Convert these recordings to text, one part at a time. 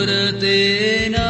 ಕೊರತೆ ನಾನು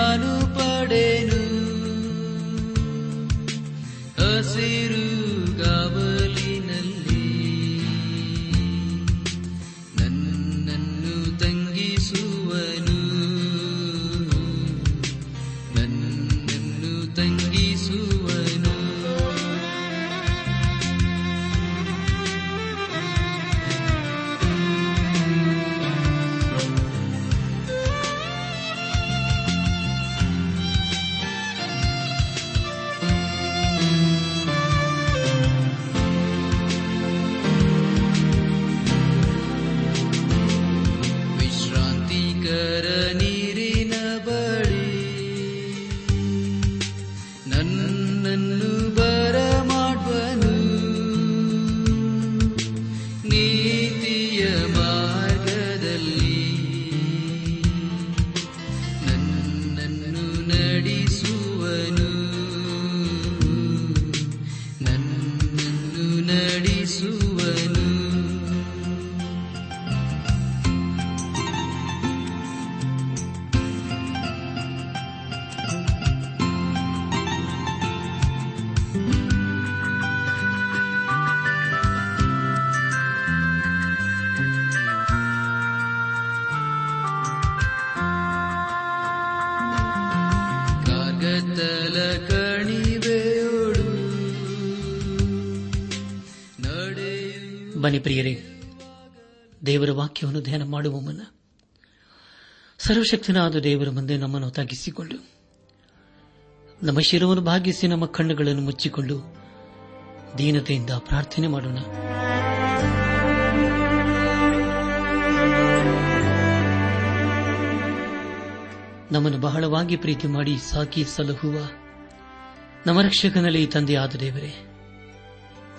ವಾಕ್ಯವನ್ನು ಧ್ಯಾನ ಮಾಡುವ ಮುನ್ನ ಸರ್ವಶಕ್ತನಾದ ದೇವರ ಮುಂದೆ ನಮ್ಮನ್ನು ತಗ್ಗಿಸಿಕೊಂಡು ನಮ್ಮ ಶಿರವನ್ನು ಭಾಗಿಸಿ ನಮ್ಮ ಕಣ್ಣುಗಳನ್ನು ಮುಚ್ಚಿಕೊಂಡು ದೀನತೆಯಿಂದ ಪ್ರಾರ್ಥನೆ ಮಾಡೋಣ. ನಮ್ಮನ್ನು ಬಹಳವಾಗಿ ಪ್ರೀತಿ ಮಾಡಿ ಸಾಕಿ ಸಲಹುವ ನಮ್ಮ ರಕ್ಷಕನಲ್ಲಿ ತಂದೆಯಾದ ದೇವರೇ,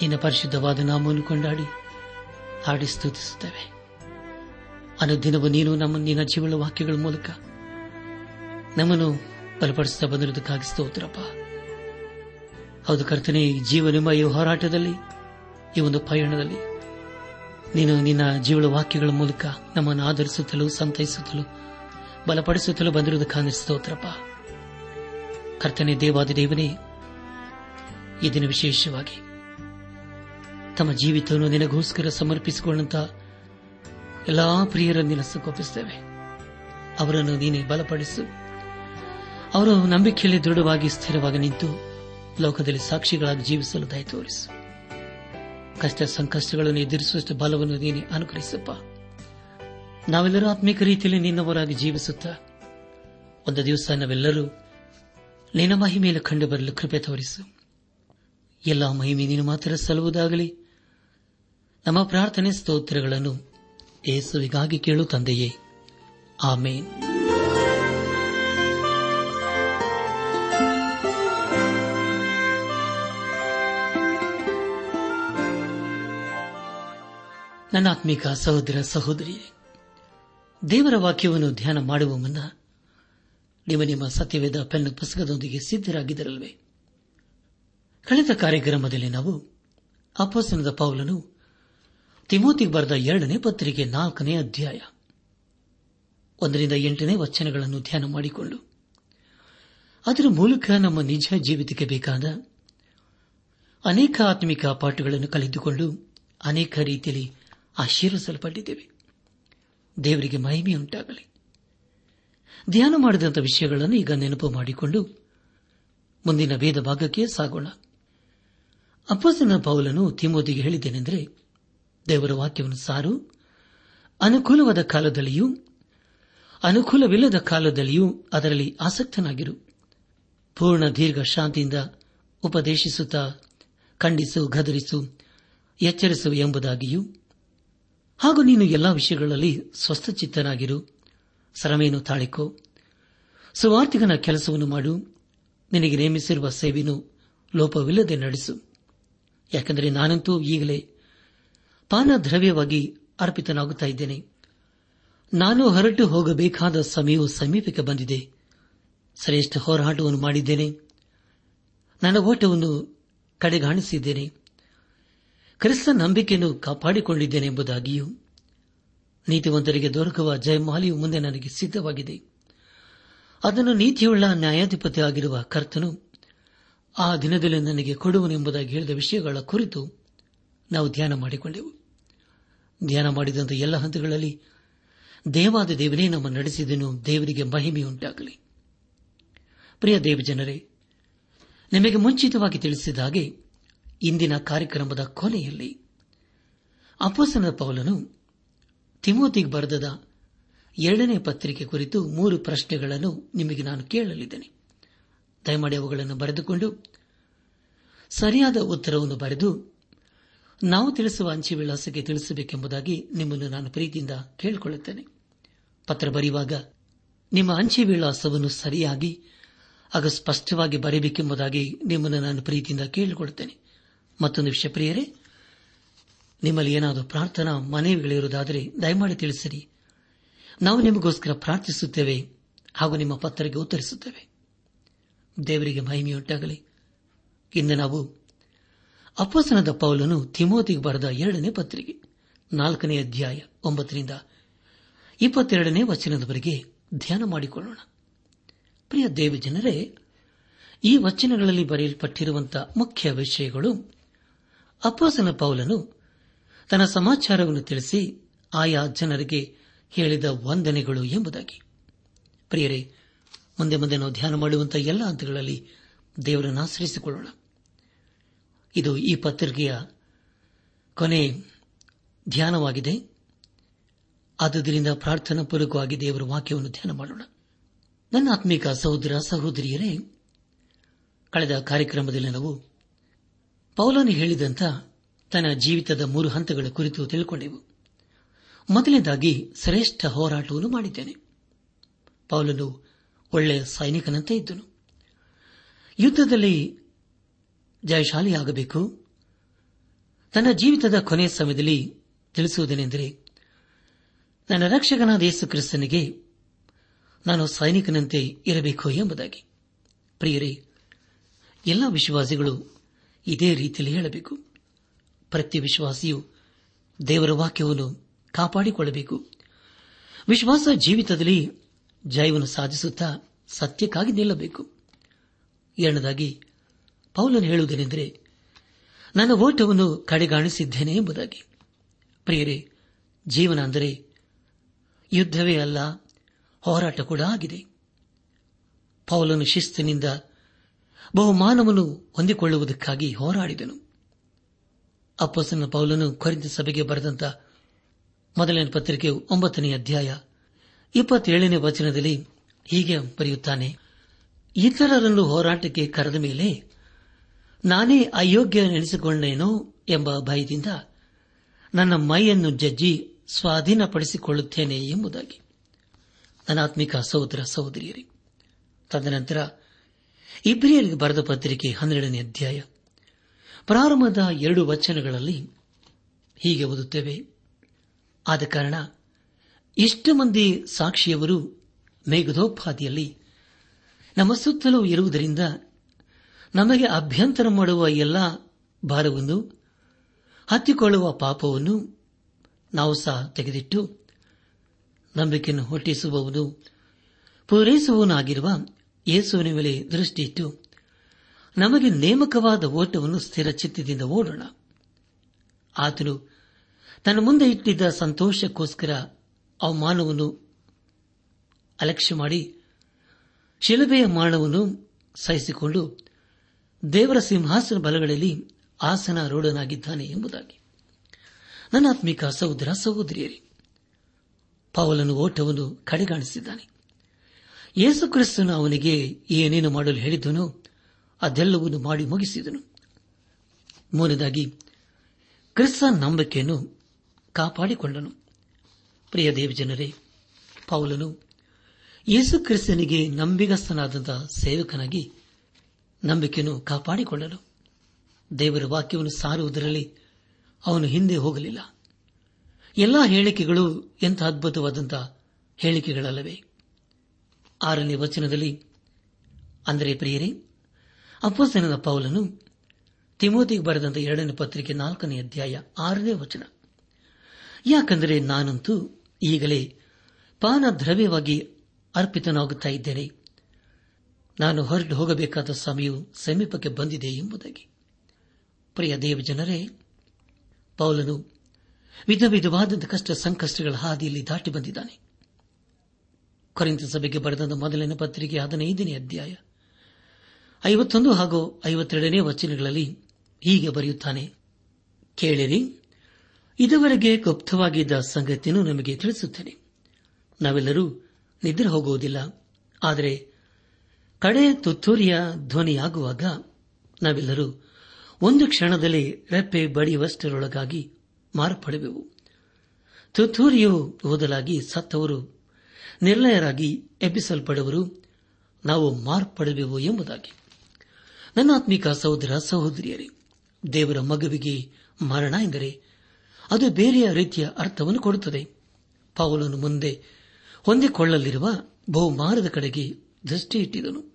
ನಿನ್ನ ಪರಿಶುದ್ಧವಾದ ನಾಮವನ್ನು ಕೊಂಡಾಡಿ ಹಾಡಿ ಸ್ತುತಿಸುತ್ತೇವೆ. ಅನುದಿನವೂ ನೀನು ನಮ್ಮ ನಿನ್ನ ಜೀವನ ವಾಕ್ಯಗಳ ಮೂಲಕ ನಮ್ಮನ್ನು ಬಲಪಡಿಸುತ್ತಾ ಬಂದಿರುವುದಕ್ಕಾಗಿ ಸ್ತೋತ್ರಪ್ಪ. ಹೌದು ಕರ್ತನೆ ಜೀವನೆಂಬ ಈ ಹೋರಾಟದಲ್ಲಿ, ಈ ಒಂದು ಪಯಣದಲ್ಲಿ ನೀನು ನಿನ್ನ ಜೀವಳ ವಾಕ್ಯಗಳ ಮೂಲಕ ನಮ್ಮನ್ನು ಆಧರಿಸುತ್ತಲೂ ಸಂತೈಸುತ್ತಲೂ ಬಲಪಡಿಸುತ್ತಲೂ ಬಂದಿರುವುದಕ್ಕಾಗಿ ಸ್ತೋತ್ರಪ್ಪ. ಕರ್ತನೆ, ದೇವಾದಿ ದೇವನೇ ಇದನ್ನು ದಿನ ವಿಶೇಷವಾಗಿ ತಮ್ಮ ಜೀವಿತವನ್ನು ನಿನಗೋಸ್ಕರ ಸಮರ್ಪಿಸಿಕೊಂಡಂತ ಎಲ್ಲಾ ಪ್ರಿಯರನ್ನು ಸುಖೋಪಿಸುತ್ತೇವೆ ಅವರನ್ನು ನೀನೇ ಬಲಪಡಿಸು. ಅವರು ನಂಬಿಕೆಯಲ್ಲಿ ದೃಢವಾಗಿ ಸ್ಥಿರವಾಗಿ ನಿಂತು ಲೋಕದಲ್ಲಿ ಸಾಕ್ಷಿಗಳಾಗಿ ಜೀವಿಸಲು ದಯ ತೋರಿಸು. ಕಷ್ಟ ಸಂಕಷ್ಟಗಳನ್ನು ಎದುರಿಸುವಷ್ಟು ಬಲವನ್ನು ನೀನೆ ಅನುಕರಿಸಪ್ಪ ನಾವೆಲ್ಲರೂ ಆತ್ಮಿಕ ರೀತಿಯಲ್ಲಿ ನಿನ್ನವರಾಗಿ ಜೀವಿಸುತ್ತಾ ಒಂದು ದಿವಸ ನಾವೆಲ್ಲರೂ ನಿನ್ನ ಮಹಿಮೆಯಲ್ಲಿ ಕಂಡು ಬರಲು ಕೃಪೆ ತೋರಿಸು. ಎಲ್ಲ ಮಹಿಮೆ ನೀನು ಮಾತ್ರ ಸಲ್ಲುವುದಾಗಲಿ. ನಮ್ಮ ಪ್ರಾರ್ಥನೆ ಸ್ತೋತ್ರಗಳನ್ನು ಏಸುವಿಗಾಗಿ ಕೇಳು ತಂದೆಯೇ. ಆಮೇನ್. ನನ್ನಾತ್ಮಿಕ ಸಹೋದರ ಸಹೋದರಿಯೇ ದೇವರ ವಾಕ್ಯವನ್ನು ಧ್ಯಾನ ಮಾಡುವ ಮುನ್ನ ನೀವು ನಿಮ್ಮ ಸತ್ಯವೇದ ಪೆನ್ ಪುಸ್ತಕದೊಂದಿಗೆ ಸಿದ್ದರಾಗಿದ್ದರಲ್ವೇ ಕಳೆದ ಕಾರ್ಯಕ್ರಮದಲ್ಲಿ ನಾವು ಅಪಸನದ ಪೌಲನು ತಿಮೋತಿಗೆ ಬರೆದ ಎರಡನೇ ಪತ್ರಿಕೆ ನಾಲ್ಕನೇ ಅಧ್ಯಾಯ. ಒಂದರಿಂದ ಎಂಟನೇ ವಚನಗಳನ್ನು ಧ್ಯಾನ ಮಾಡಿಕೊಂಡು. ಅದರ ಮೂಲಕ ನಮ್ಮ ನಿಜ ಜೀವಿತಕ್ಕೆ ಬೇಕಾದ ಅನೇಕ ಆತ್ಮಿಕ ಪಾಠಗಳನ್ನು ಕಲಿತುಕೊಂಡು ಅನೇಕ ರೀತಿಯಲ್ಲಿ ಆಶೀರ್ವಿಸಲ್ಪಟ್ಟಿದ್ದೇವೆ ದೇವರಿಗೆ ಮಹಿಮೆಯುಂಟಾಗಲಿ ಧ್ಯಾನ ಮಾಡಿದಂಥ ವಿಷಯಗಳನ್ನು ಈಗ ನೆನಪು ಮಾಡಿಕೊಂಡು ಮುಂದಿನ ವೇದ ಭಾಗಕ್ಕೆ ಸಾಗೋಣ. ಅಪ್ಪಸನ ಪೌಲನು ತಿಮೋದಿಗೆ ಹೇಳಿದ್ದೇನೆಂದರೆ ದೇವರ ವಾಕ್ಯವನ್ನು ಸಾರು. ಅನುಕೂಲವಾದ ಕಾಲದಲ್ಲಿಯೂ, ಅನುಕೂಲವಿಲ್ಲದ ಕಾಲದಲ್ಲಿಯೂ ಅದರಲ್ಲಿ ಆಸಕ್ತನಾಗಿರು. ಪೂರ್ಣ ದೀರ್ಘ ಶಾಂತಿಯಿಂದ ಉಪದೇಶಿಸುತ್ತಾ, ಖಂಡಿಸು, ಗದರಿಸು, ಎಚ್ಚರಿಸು ಎಂಬುದಾಗಿಯೂ, ಹಾಗೂ ನೀನು ಎಲ್ಲಾ ವಿಷಯಗಳಲ್ಲಿ ಸ್ವಸ್ಥಚಿತ್ತನಾಗಿರು. ಸರಮೇನು ತಾಳಿಕೋ. ಸುವಾರ್ಥಿಗನ ಕೆಲಸವನ್ನು ಮಾಡು. ನಿನಗೆ ನೇಮಿಸಿರುವ ಸೇವೆಯನ್ನು ಲೋಪವಿಲ್ಲದೆ ನಡೆಸು. ಯಾಕೆಂದರೆ ನಾನಂತೂ ಈಗಲೇ ಪಾನ ದ್ರವ್ಯವಾಗಿ ಅರ್ಪಿತನಾಗುತ್ತಾ ಇದ್ದೇನೆ. ನಾನು ಹೊರಟು ಹೋಗಬೇಕಾದ ಸಮಯವು ಸಮೀಪಕ್ಕೆ ಬಂದಿದೆ. ಶ್ರೇಷ್ಠ ಹೋರಾಟವನ್ನು ಮಾಡಿದ್ದೇನೆ. ನನ್ನ ಓಟವನ್ನು ಕಡೆಗಾಣಿಸಿದ್ದೇನೆ. ಕ್ರಿಸ್ತ ನಂಬಿಕೆಯನ್ನು ಕಾಪಾಡಿಕೊಂಡಿದ್ದೇನೆ ಎಂಬುದಾಗಿಯೂ, ನೀತಿವಂತರಿಗೆ ದೊರಕುವ ಜಯಮಾಲಿಯು ಮುಂದೆ ನನಗೆ ಸಿದ್ಧವಾಗಿದೆ. ಅದನ್ನು ನೀತಿಯುಳ್ಳ ನ್ಯಾಯಾಧಿಪತಿ ಆಗಿರುವ ಕರ್ತನು ಆ ದಿನದಲ್ಲಿ ನನಗೆ ಕೊಡುವನೆಂಬುದಾಗಿ ಹೇಳಿದ ವಿಷಯಗಳ ಕುರಿತು ನಾವು ಧ್ಯಾನ ಮಾಡಿಕೊಂಡೆವು. ಧ್ಯಾನ ಮಾಡಿದಂಥ ಎಲ್ಲ ಹಂತಗಳಲ್ಲಿ ದೇವಾದ ದೇವನೇ ನಮ್ಮ ನಡೆಸಿದನು, ದೇವರಿಗೆ ಮಹಿಮೆಯುಂಟಾಗಲಿ ಪ್ರಿಯ ದೇವಜನರೇ, ನಿಮಗೆ ಮುಂಚಿತವಾಗಿ ತಿಳಿಸಿದ ಹಾಗೆ, ಇಂದಿನ ಕಾರ್ಯಕ್ರಮದ ಕೊನೆಯಲ್ಲಿ ಅಪಸನ ಪೌಲನು ತಿಮೋತಿಗೆ ಬರೆದದ ಎರಡನೇ ಪತ್ರಿಕೆ ಕುರಿತು ಮೂರು ಪ್ರಶ್ನೆಗಳನ್ನು ನಿಮಗೆ ನಾನು ಕೇಳಲಿದ್ದೇನೆ. ದಯಮಾಡಿ ಅವುಗಳನ್ನು ಬರೆದುಕೊಂಡು ಸರಿಯಾದ ಉತ್ತರವನ್ನು ಬರೆದು ನಾವು ತಿಳಿಸುವ ಅಂಚೆ ವಿಳಾಸಕ್ಕೆ ತಿಳಿಸಬೇಕೆಂಬುದಾಗಿ ನಿಮ್ಮನ್ನು ನಾನು ಪ್ರೀತಿಯಿಂದ ಕೇಳಿಕೊಳ್ಳುತ್ತೇನೆ. ಪತ್ರ ಬರೆಯುವಾಗ ನಿಮ್ಮ ಅಂಚೆ ವಿಳಾಸವನ್ನು ಸರಿಯಾಗಿ ಆಗ ಸ್ಪಷ್ಟವಾಗಿ ಬರೆಯಬೇಕೆಂಬುದಾಗಿ ನಿಮ್ಮನ್ನು ನಾನು ಪ್ರೀತಿಯಿಂದ ಕೇಳಿಕೊಳ್ಳುತ್ತೇನೆ. ಮತ್ತೊಂದು ವಿಷಯ ಪ್ರಿಯರೇ, ನಿಮ್ಮಲ್ಲಿ ಏನಾದರೂ ಪ್ರಾರ್ಥನಾ ಮನವಿಗಳಿರುವುದಾದರೆ ದಯಮಾಡಿ ತಿಳಿಸಿರಿ. ನಾವು ನಿಮಗೋಸ್ಕರ ಪ್ರಾರ್ಥಿಸುತ್ತೇವೆ ಹಾಗೂ ನಿಮ್ಮ ಪತ್ರಕ್ಕೆ ಉತ್ತರಿಸುತ್ತೇವೆ. ದೇವರಿಗೆ ಮಹಿಮೆಯುಂಟಾಗಲಿ. ಇಂದು ನಾವು ಅಪ್ಪಸನದ ಪೌಲನು ತಿಮೋತಿಗೆ ಬರೆದ ಎರಡನೇ ಪತ್ರಿಕೆ, ನಾಲ್ಕನೇ ಅಧ್ಯಾಯ, ಒಂಬತ್ತರಿಂದ ಇಪ್ಪತ್ತೆರಡನೇ ವಚನದವರೆಗೆ ಧ್ಯಾನ ಮಾಡಿಕೊಳ್ಳೋಣ. ಪ್ರಿಯ ದೇವಜನರೇ, ಈ ವಚನಗಳಲ್ಲಿ ಬರೆಯಲ್ಪಟ್ಟಿರುವಂತಹ ಮುಖ್ಯ ವಿಷಯಗಳು ಅಪ್ಪಸನ ಪೌಲನು ತನ್ನ ಸಮಾಚಾರವನ್ನು ತಿಳಿಸಿ ಆಯಾ ಜನರಿಗೆ ಹೇಳಿದ ವಂದನೆಗಳು ಎಂಬುದಾಗಿ. ಪ್ರಿಯರೇ, ಮುಂದೆ ಮುಂದೆ ನಾವು ಧ್ಯಾನ ಮಾಡುವಂತಹ ಎಲ್ಲ ಹಂತಗಳಲ್ಲಿ ದೇವರನ್ನು ಆಶ್ರಯಿಸಿಕೊಳ್ಳೋಣ. ಇದು ಈ ಪತ್ರಿಕೆಯ ಕೊನೆ ಧ್ಯಾನವಾಗಿದೆ. ಆದುದರಿಂದ ಪ್ರಾರ್ಥನಾ ಪೂರ್ವಕವಾಗಿ ದೇವರ ವಾಕ್ಯವನ್ನು ಧ್ಯಾನ ಮಾಡೋಣ. ನನ್ನ ಆತ್ಮಿಕ ಸಹೋದರ, ಸಹೋದರಿಯರೇ, ಕಳೆದ ಕಾರ್ಯಕ್ರಮದಲ್ಲಿ ನಾವು ಪೌಲನು ಹೇಳಿದಂತ ತನ್ನ ಜೀವಿತದ ಮೂರು ಹಂತಗಳ ಕುರಿತು ತಿಳ್ಕೊಂಡೆವು. ಮೊದಲನೇದಾಗಿ ಶ್ರೇಷ್ಠ ಹೋರಾಟವನ್ನು ಮಾಡಿದ್ದೇನೆ. ಪೌಲನು ಒಳ್ಳೆಯ ಸೈನಿಕನಂತೆ ಇದ್ದನು. ಯುದ್ದದಲ್ಲಿ ಜಯಶಾಲಿಯಾಗಬೇಕು? ತನ್ನ ಜೀವಿತದ ಕೊನೆಯ ಸಮಯದಲ್ಲಿ ತಿಳಿಸುವುದೇನೆಂದರೆ, ನನ್ನ ರಕ್ಷಕನಾದ ಯೇಸು ಕ್ರಿಸ್ತನಿಗೆ ನಾನು ಸೈನಿಕನಂತೆ ಇರಬೇಕು ಎಂಬುದಾಗಿ. ಪ್ರಿಯರೇ, ಎಲ್ಲ ವಿಶ್ವಾಸಿಗಳು ಇದೇ ರೀತಿಯಲ್ಲಿ ಹೇಳಬೇಕು. ಪ್ರತಿ ವಿಶ್ವಾಸಿಯು ದೇವರ ವಾಕ್ಯವನ್ನು ಕಾಪಾಡಿಕೊಳ್ಳಬೇಕು. ವಿಶ್ವಾಸ ಜೀವಿತದಲ್ಲಿ ಜಯವನ್ನು ಸಾಧಿಸುತ್ತಾ ಸತ್ಯಕ್ಕಾಗಿ ನಿಲ್ಲಬೇಕು. ಎರಡನೇದಾಗಿ ಪೌಲನು ಹೇಳುವುದೇನೆಂದರೆ, ನನ್ನ ಓಟವನ್ನು ಕಡೆಗಾಣಿಸಿದ್ದೇನೆ ಎಂಬುದಾಗಿ. ಪ್ರಿಯರೇ, ಜೀವನ ಅಂದರೆ ಯುದ್ದವೇ ಅಲ್ಲ, ಹೋರಾಟ ಕೂಡ ಆಗಿದೆ. ಪೌಲನು ಶಿಸ್ತಿನಿಂದ ಬಹುಮಾನವನ್ನು ಹೊಂದಿಕೊಳ್ಳುವುದಕ್ಕಾಗಿ ಹೋರಾಡಿದನು. ಅಪ್ಪಸನ ಪೌಲನು ಕೊರಿಂದ ಸಭೆಗೆ ಬರೆದಂತ ಮೊದಲನೇ ಪತ್ರಿಕೆ ಒಂಬತ್ತನೇ ಅಧ್ಯಾಯ ಇಪ್ಪತ್ತೇಳನೇ ವಚನದಲ್ಲಿ ಹೀಗೆ ಬರೆಯುತ್ತಾನೆ, ಇತರರನ್ನು ಹೋರಾಟಕ್ಕೆ ಕರೆದ ಮೇಲೆ ನಾನೇ ಅಯೋಗ್ಯ ನೆನೆಸಿಕೊಂಡೇನೋ ಎಂಬ ಭಯದಿಂದ ನನ್ನ ಮೈಯನ್ನು ಜಜ್ಜಿ ಸ್ವಾಧೀನಪಡಿಸಿಕೊಳ್ಳುತ್ತೇನೆ ಎಂಬುದಾಗಿ. ಅನಾತ್ಮಿಕ ಸಹೋದರ ಸಹೋದರಿಯರೇ ತದನಂತರ ಇಬ್ರಿಯರಿಗೆ ಬರೆದ ಪತ್ರಿಕೆ ಹನ್ನೆರಡನೇ ಅಧ್ಯಾಯ, ಪ್ರಾರಂಭದ ಎರಡು ವಚನಗಳಲ್ಲಿ ಹೀಗೆ ಓದುತ್ತೇವೆ. ಆದ ಕಾರಣ ಇಷ್ಟು ಮಂದಿ ಸಾಕ್ಷಿಯವರು ಮೇಘದೋಪಾದಿಯಲ್ಲಿ ನಮ್ಮ ಸುತ್ತಲೂ ಇರುವುದರಿಂದ ನಮಗೆ ಅಭ್ಯಂತರ ಮಾಡುವ ಎಲ್ಲ ಭಾರವನ್ನು, ಹತ್ತಿಕೊಳ್ಳುವ ಪಾಪವನ್ನು ನಾವು ಸಹ ತೆಗೆದಿಟ್ಟು ನಂಬಿಕೆಯನ್ನು ಹುಟ್ಟಿಸುವವನು ಪೂರೈಸುವವನಾಗಿರುವ ಯೇಸುವಿನ ಮೇಲೆ ದೃಷ್ಟಿಯಿಟ್ಟು ನಮಗೆ ನೇಮಕವಾದ ಓಟವನ್ನು ಸ್ಥಿರ ಚಿತ್ತದಿಂದ ಓಡೋಣ. ಆತನು ತನ್ನ ಮುಂದೆ ಇಟ್ಟಿದ್ದ ಸಂತೋಷಕ್ಕೋಸ್ಕರ ಅವಮಾನವನ್ನು ಅಲಕ್ಷ್ಯ ಮಾಡಿ ಶಿಲುಬೆಯ ಮಾನವನ್ನು ಸಹಿಸಿಕೊಂಡು ದೇವರ ಸಿಂಹಾಸನ ಬಲಗಳಲ್ಲಿ ಆಸನ ರೂಢನಾಗಿದ್ದಾನೆ ಎಂಬುದಾಗಿ. ನನ್ನ ಆತ್ಮಿಕ ಸಹೋದರ, ಸಹೋದರಿಯರೇ, ಪೌಲನು ಓಟವನ್ನು ಕಡೆಗಾಣಿಸಿದ್ದಾನೆ. ಯೇಸು ಕ್ರಿಸ್ತನು ಅವನಿಗೆ ಏನೇನು ಮಾಡಲು ಹೇಳಿದ್ದನೋ ಅದೆಲ್ಲವನ್ನು ಮಾಡಿ ಮುಗಿಸಿದನು. ಮೂರನೇದಾಗಿ, ಕ್ರಿಸ್ತ ನಂಬಿಕೆಯನ್ನು ಕಾಪಾಡಿಕೊಂಡನು. ಪ್ರಿಯ ದೇವಜನರೇ, ಪೌಲನು ಯೇಸು ಕ್ರಿಸ್ತನಿಗೆ ನಂಬಿಗಸ್ತನಾದಂತಹ ಸೇವಕನಾಗಿ ನಂಬಿಕೆಯನ್ನು ಕಾಪಾಡಿಕೊಂಡನು ದೇವರ ವಾಕ್ಯವನ್ನು ಸಾರುವುದರಲ್ಲಿ ಅವನು ಹಿಂದೆ ಹೋಗಲಿಲ್ಲ. ಎಲ್ಲಾ ಹೇಳಿಕೆಗಳು ಎಂಥ ಅದ್ಭುತವಾದಂತಹ ಹೇಳಿಕೆಗಳಲ್ಲವೇ? ಆರನೇ ವಚನದಲ್ಲಿ, ಅಂದರೆ ಪ್ರಿಯರೇ ಅಪ್ಪಸನದ ಪೌಲನು ತಿಮೋತಿಗೆ ಬರೆದಂತ ಎರಡನೇ ಪತ್ರಿಕೆ ನಾಲ್ಕನೇ ಅಧ್ಯಾಯ ಆರನೇ ವಚನ. ಯಾಕಂದರೆ ನಾನಂತೂ ಈಗಲೇ ಪಾನ ದ್ರವ್ಯವಾಗಿ ಅರ್ಪಿತನಾಗುತ್ತಾ ಇದ್ದೇನೆ. ನಾನು ಹೊರಟು ಹೋಗಬೇಕಾದ ಸಮಯವು ಸಮೀಪಕ್ಕೆ ಬಂದಿದೆ ಎಂಬುದಾಗಿ. ಪ್ರಿಯ ದೇವಜನರೇ ಪೌಲನು ವಿಧ ವಿಧವಾದಂಥ ಕಷ್ಟ ಸಂಕಷ್ಟಗಳ ಹಾದಿಯಲ್ಲಿ ದಾಟಿ ಬಂದಿದ್ದಾನೆ. ಕೊರೆಂತ ಸಭೆಗೆ ಬರೆದ ಮೊದಲನೇ ಪತ್ರಿಕೆ ಹದಿನೈದನೇ ಅಧ್ಯಾಯ ಐವತ್ತೊಂದು ಹಾಗೂ ಐವತ್ತೆರಡನೇ ವಚನಗಳಲ್ಲಿ ಹೀಗೆ ಬರೆಯುತ್ತಾನೆ. ಕೇಳಿರಿ, ಇದುವರೆಗೆ ಗುಪ್ತವಾಗಿದ್ದ ಸಂಗತಿಯನ್ನು ನಮಗೆ ತಿಳಿಸುತ್ತೇನೆ. ನಾವೆಲ್ಲರೂ ನಿದ್ರೆ ಹೋಗುವುದಿಲ್ಲ, ಆದರೆ ಕಡೆ ತುತ್ತೂರಿಯ ಧ್ವನಿಯಾಗುವಾಗ ನಾವೆಲ್ಲರೂ ಒಂದು ಕ್ಷಣದಲ್ಲಿ ರೆಪ್ಪೆ ಬಡಿಯುವಷ್ಟರೊಳಗಾಗಿ ಮಾರ್ಪಡುವೆವು. ತುತ್ತೂರಿಯು ಓದಲಾಗಿ ಸತ್ತವರು, ನಿರ್ಣಯರಾಗಿ ಎಬ್ಬಿಸಲ್ಪಡುವರು, ನಾವು ಮಾರ್ಪಡುವೆವು ಎಂಬುದಾಗಿ. ನನ್ನಾತ್ಮಿಕ ಸಹೋದರ ಸಹೋದರಿಯರೇ, ದೇವರ ಮಗುವಿಗೆ ಮರಣ ಎಂದರೆ ಅದು ಬೇರೆಯ ರೀತಿಯ ಅರ್ಥವನ್ನು ಕೊಡುತ್ತದೆ. ಪೌಲನು ಮುಂದೆ ಹೊಂದಿಕೊಳ್ಳಲಿರುವ ಬಹುಮಾರದ ಕಡೆಗೆ ದೃಷ್ಟಿ ಇಟ್ಟಿದನು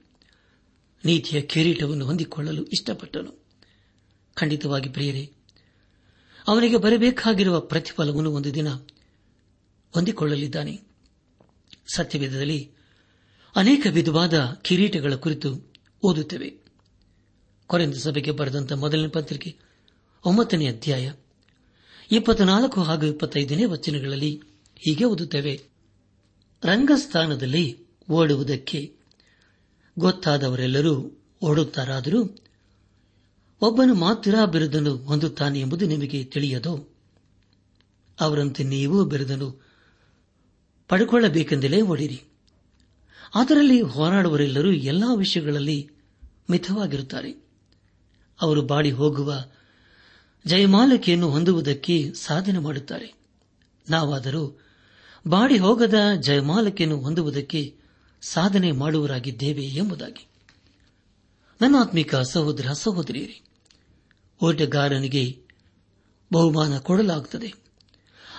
ನೀತಿಯ ಕಿರೀಟವನ್ನು ಹೊಂದಿಕೊಳ್ಳಲು ಇಷ್ಟಪಟ್ಟನು. ಖಂಡಿತವಾಗಿ ಪ್ರಿಯರೇ, ಅವನಿಗೆ ಬರಬೇಕಾಗಿರುವ ಪ್ರತಿಫಲವನ್ನು ಒಂದು ದಿನ ಹೊಂದಿಕೊಳ್ಳಲಿದ್ದಾನೆ. ಸತ್ಯವೇದದಲ್ಲಿ ಅನೇಕ ವಿಧವಾದ ಕಿರೀಟಗಳ ಕುರಿತು ಓದುತ್ತೇವೆ. ಕೊರೆಂದ ಸಭೆಗೆ ಬರೆದಂತ ಮೊದಲನೇ ಪತ್ರಿಕೆ ಒಂಬತ್ತನೇ ಅಧ್ಯಾಯ ಇಪ್ಪತ್ನಾಲ್ಕು ಹಾಗೂ ಇಪ್ಪತ್ತೈದನೇ ವಚನಗಳಲ್ಲಿ ಹೀಗೆ ಓದುತ್ತೇವೆ. ರಂಗಸ್ಥಾನದಲ್ಲಿ ಓಡುವುದಕ್ಕೆ ಗೊತ್ತಾದವರೆಲ್ಲರೂ ಓಡುತ್ತಾರಾದರೂ ಒಬ್ಬನು ಮಾತ್ರ ಬಿರುದನ್ನು ಹೊಂದುತ್ತಾನೆ ಎಂಬುದು ನಿಮಗೆ ತಿಳಿಯದು. ಅವರಂತೆ ನೀವು ಬಿರುದನ್ನು ಪಡೆಕೊಳ್ಳಬೇಕೆಂದಲೇ ಓಡಿರಿ. ಅದರಲ್ಲಿ ಹೋರಾಡುವರೆಲ್ಲರೂ ಎಲ್ಲಾ ವಿಷಯಗಳಲ್ಲಿ ಮಿತವಾಗಿರುತ್ತಾರೆ. ಅವರು ಬಾಡಿ ಹೋಗುವ ಜಯಮಾಲಿಕೆಯನ್ನು ಹೊಂದುವುದಕ್ಕೆ ಸಾಧನೆ ಮಾಡುತ್ತಾರೆ. ನಾವಾದರೂ ಬಾಡಿ ಹೋಗದ ಜಯಮಾಲಿಕೆಯನ್ನು ಹೊಂದುವುದಕ್ಕೆ ಸಾಧನೆ ಮಾಡುವರಾಗಿದ್ದೇವೆ ಎಂಬುದಾಗಿ. ನನ್ನಾತ್ಮಿಕ ಸಹೋದರ, ಸಹೋದರಿಯರೇ ಓಟಗಾರನಿಗೆ ಬಹುಮಾನ ಕೊಡಲಾಗುತ್ತದೆ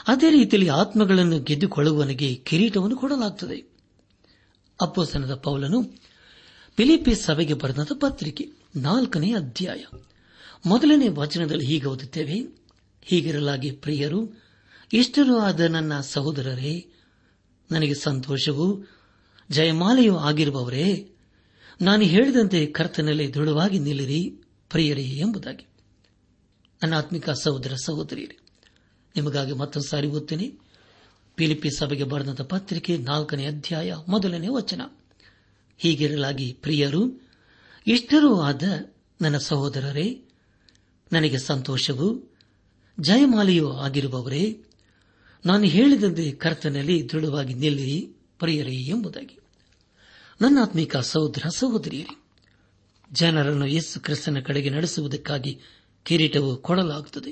ಅದೇ ರೀತಿಯಲ್ಲಿ ಆತ್ಮಗಳನ್ನು ಗೆದ್ದುಕೊಳ್ಳುವವನಿಗೆ ಕಿರೀಟವನ್ನು ಕೊಡಲಾಗುತ್ತದೆ ಅಪ್ಪಸನದ ಪೌಲನು ಫಿಲಿಪಿ ಸಭೆಗೆ ಬರೆದ ಪತ್ರಿಕೆ ನಾಲ್ಕನೇ ಅಧ್ಯಾಯ. ಮೊದಲನೇ ವಚನದಲ್ಲಿ ಹೀಗೆ ಓದುತ್ತೇವೆ, ಹೀಗಿರಲಾಗಿ ಪ್ರಿಯರು, ಇಷ್ಟರೂ ಆದ ನನ್ನ ಸಹೋದರರೇ, ನನಗೆ ಸಂತೋಷವೂ ಜಯಮಾಲೆಯೂ ಆಗಿರುವವರೇ, ನಾನು ಹೇಳಿದಂತೆ ಕರ್ತನಲ್ಲಿ ದೃಢವಾಗಿ ನಿಲ್ಲಿರಿ, ಪ್ರಿಯರೇ ಎಂಬುದಾಗಿ. ನನ್ನ ಆತ್ಮಿಕ ಸಹೋದರ ಸಹೋದರಿಯರೇ, ನಿಮಗಾಗಿ ಮತ್ತೊಂದು ಸಾರಿ ಓದ್ತೇನೆ ಪಿಲಿಪಿ ಸಭೆಗೆ ಬರೆದಂತ ಪತ್ರಿಕೆ ನಾಲ್ಕನೇ ಅಧ್ಯಾಯ ಮೊದಲನೇ ವಚನ. ಹೀಗಿರಲಾಗಿ ಪ್ರಿಯರು, ಇಷ್ಟರೂ ಆದ ನನ್ನ ಸಹೋದರರೇ, ನನಗೆ ಸಂತೋಷವು. ಜಯಮಾಲೆಯೂ ಆಗಿರುವವರೇ, ನಾನು ಹೇಳಿದಂತೆ ಕರ್ತನಲ್ಲಿ ದೃಢವಾಗಿ ನಿಲ್ಲಿರಿ. ಪ್ರಿಯರೇ ಎಂಬುದಾಗಿ. ನನ್ನಾತ್ಮೀಕ ಸಹೋದರ ಸಹೋದರಿಯರಿ, ಜನರನ್ನು ಯೇಸು ಕ್ರಿಸ್ತನ ಕಡೆಗೆ ನಡೆಸುವುದಕ್ಕಾಗಿ ಕಿರೀಟವು ಕೊಡಲಾಗುತ್ತದೆ.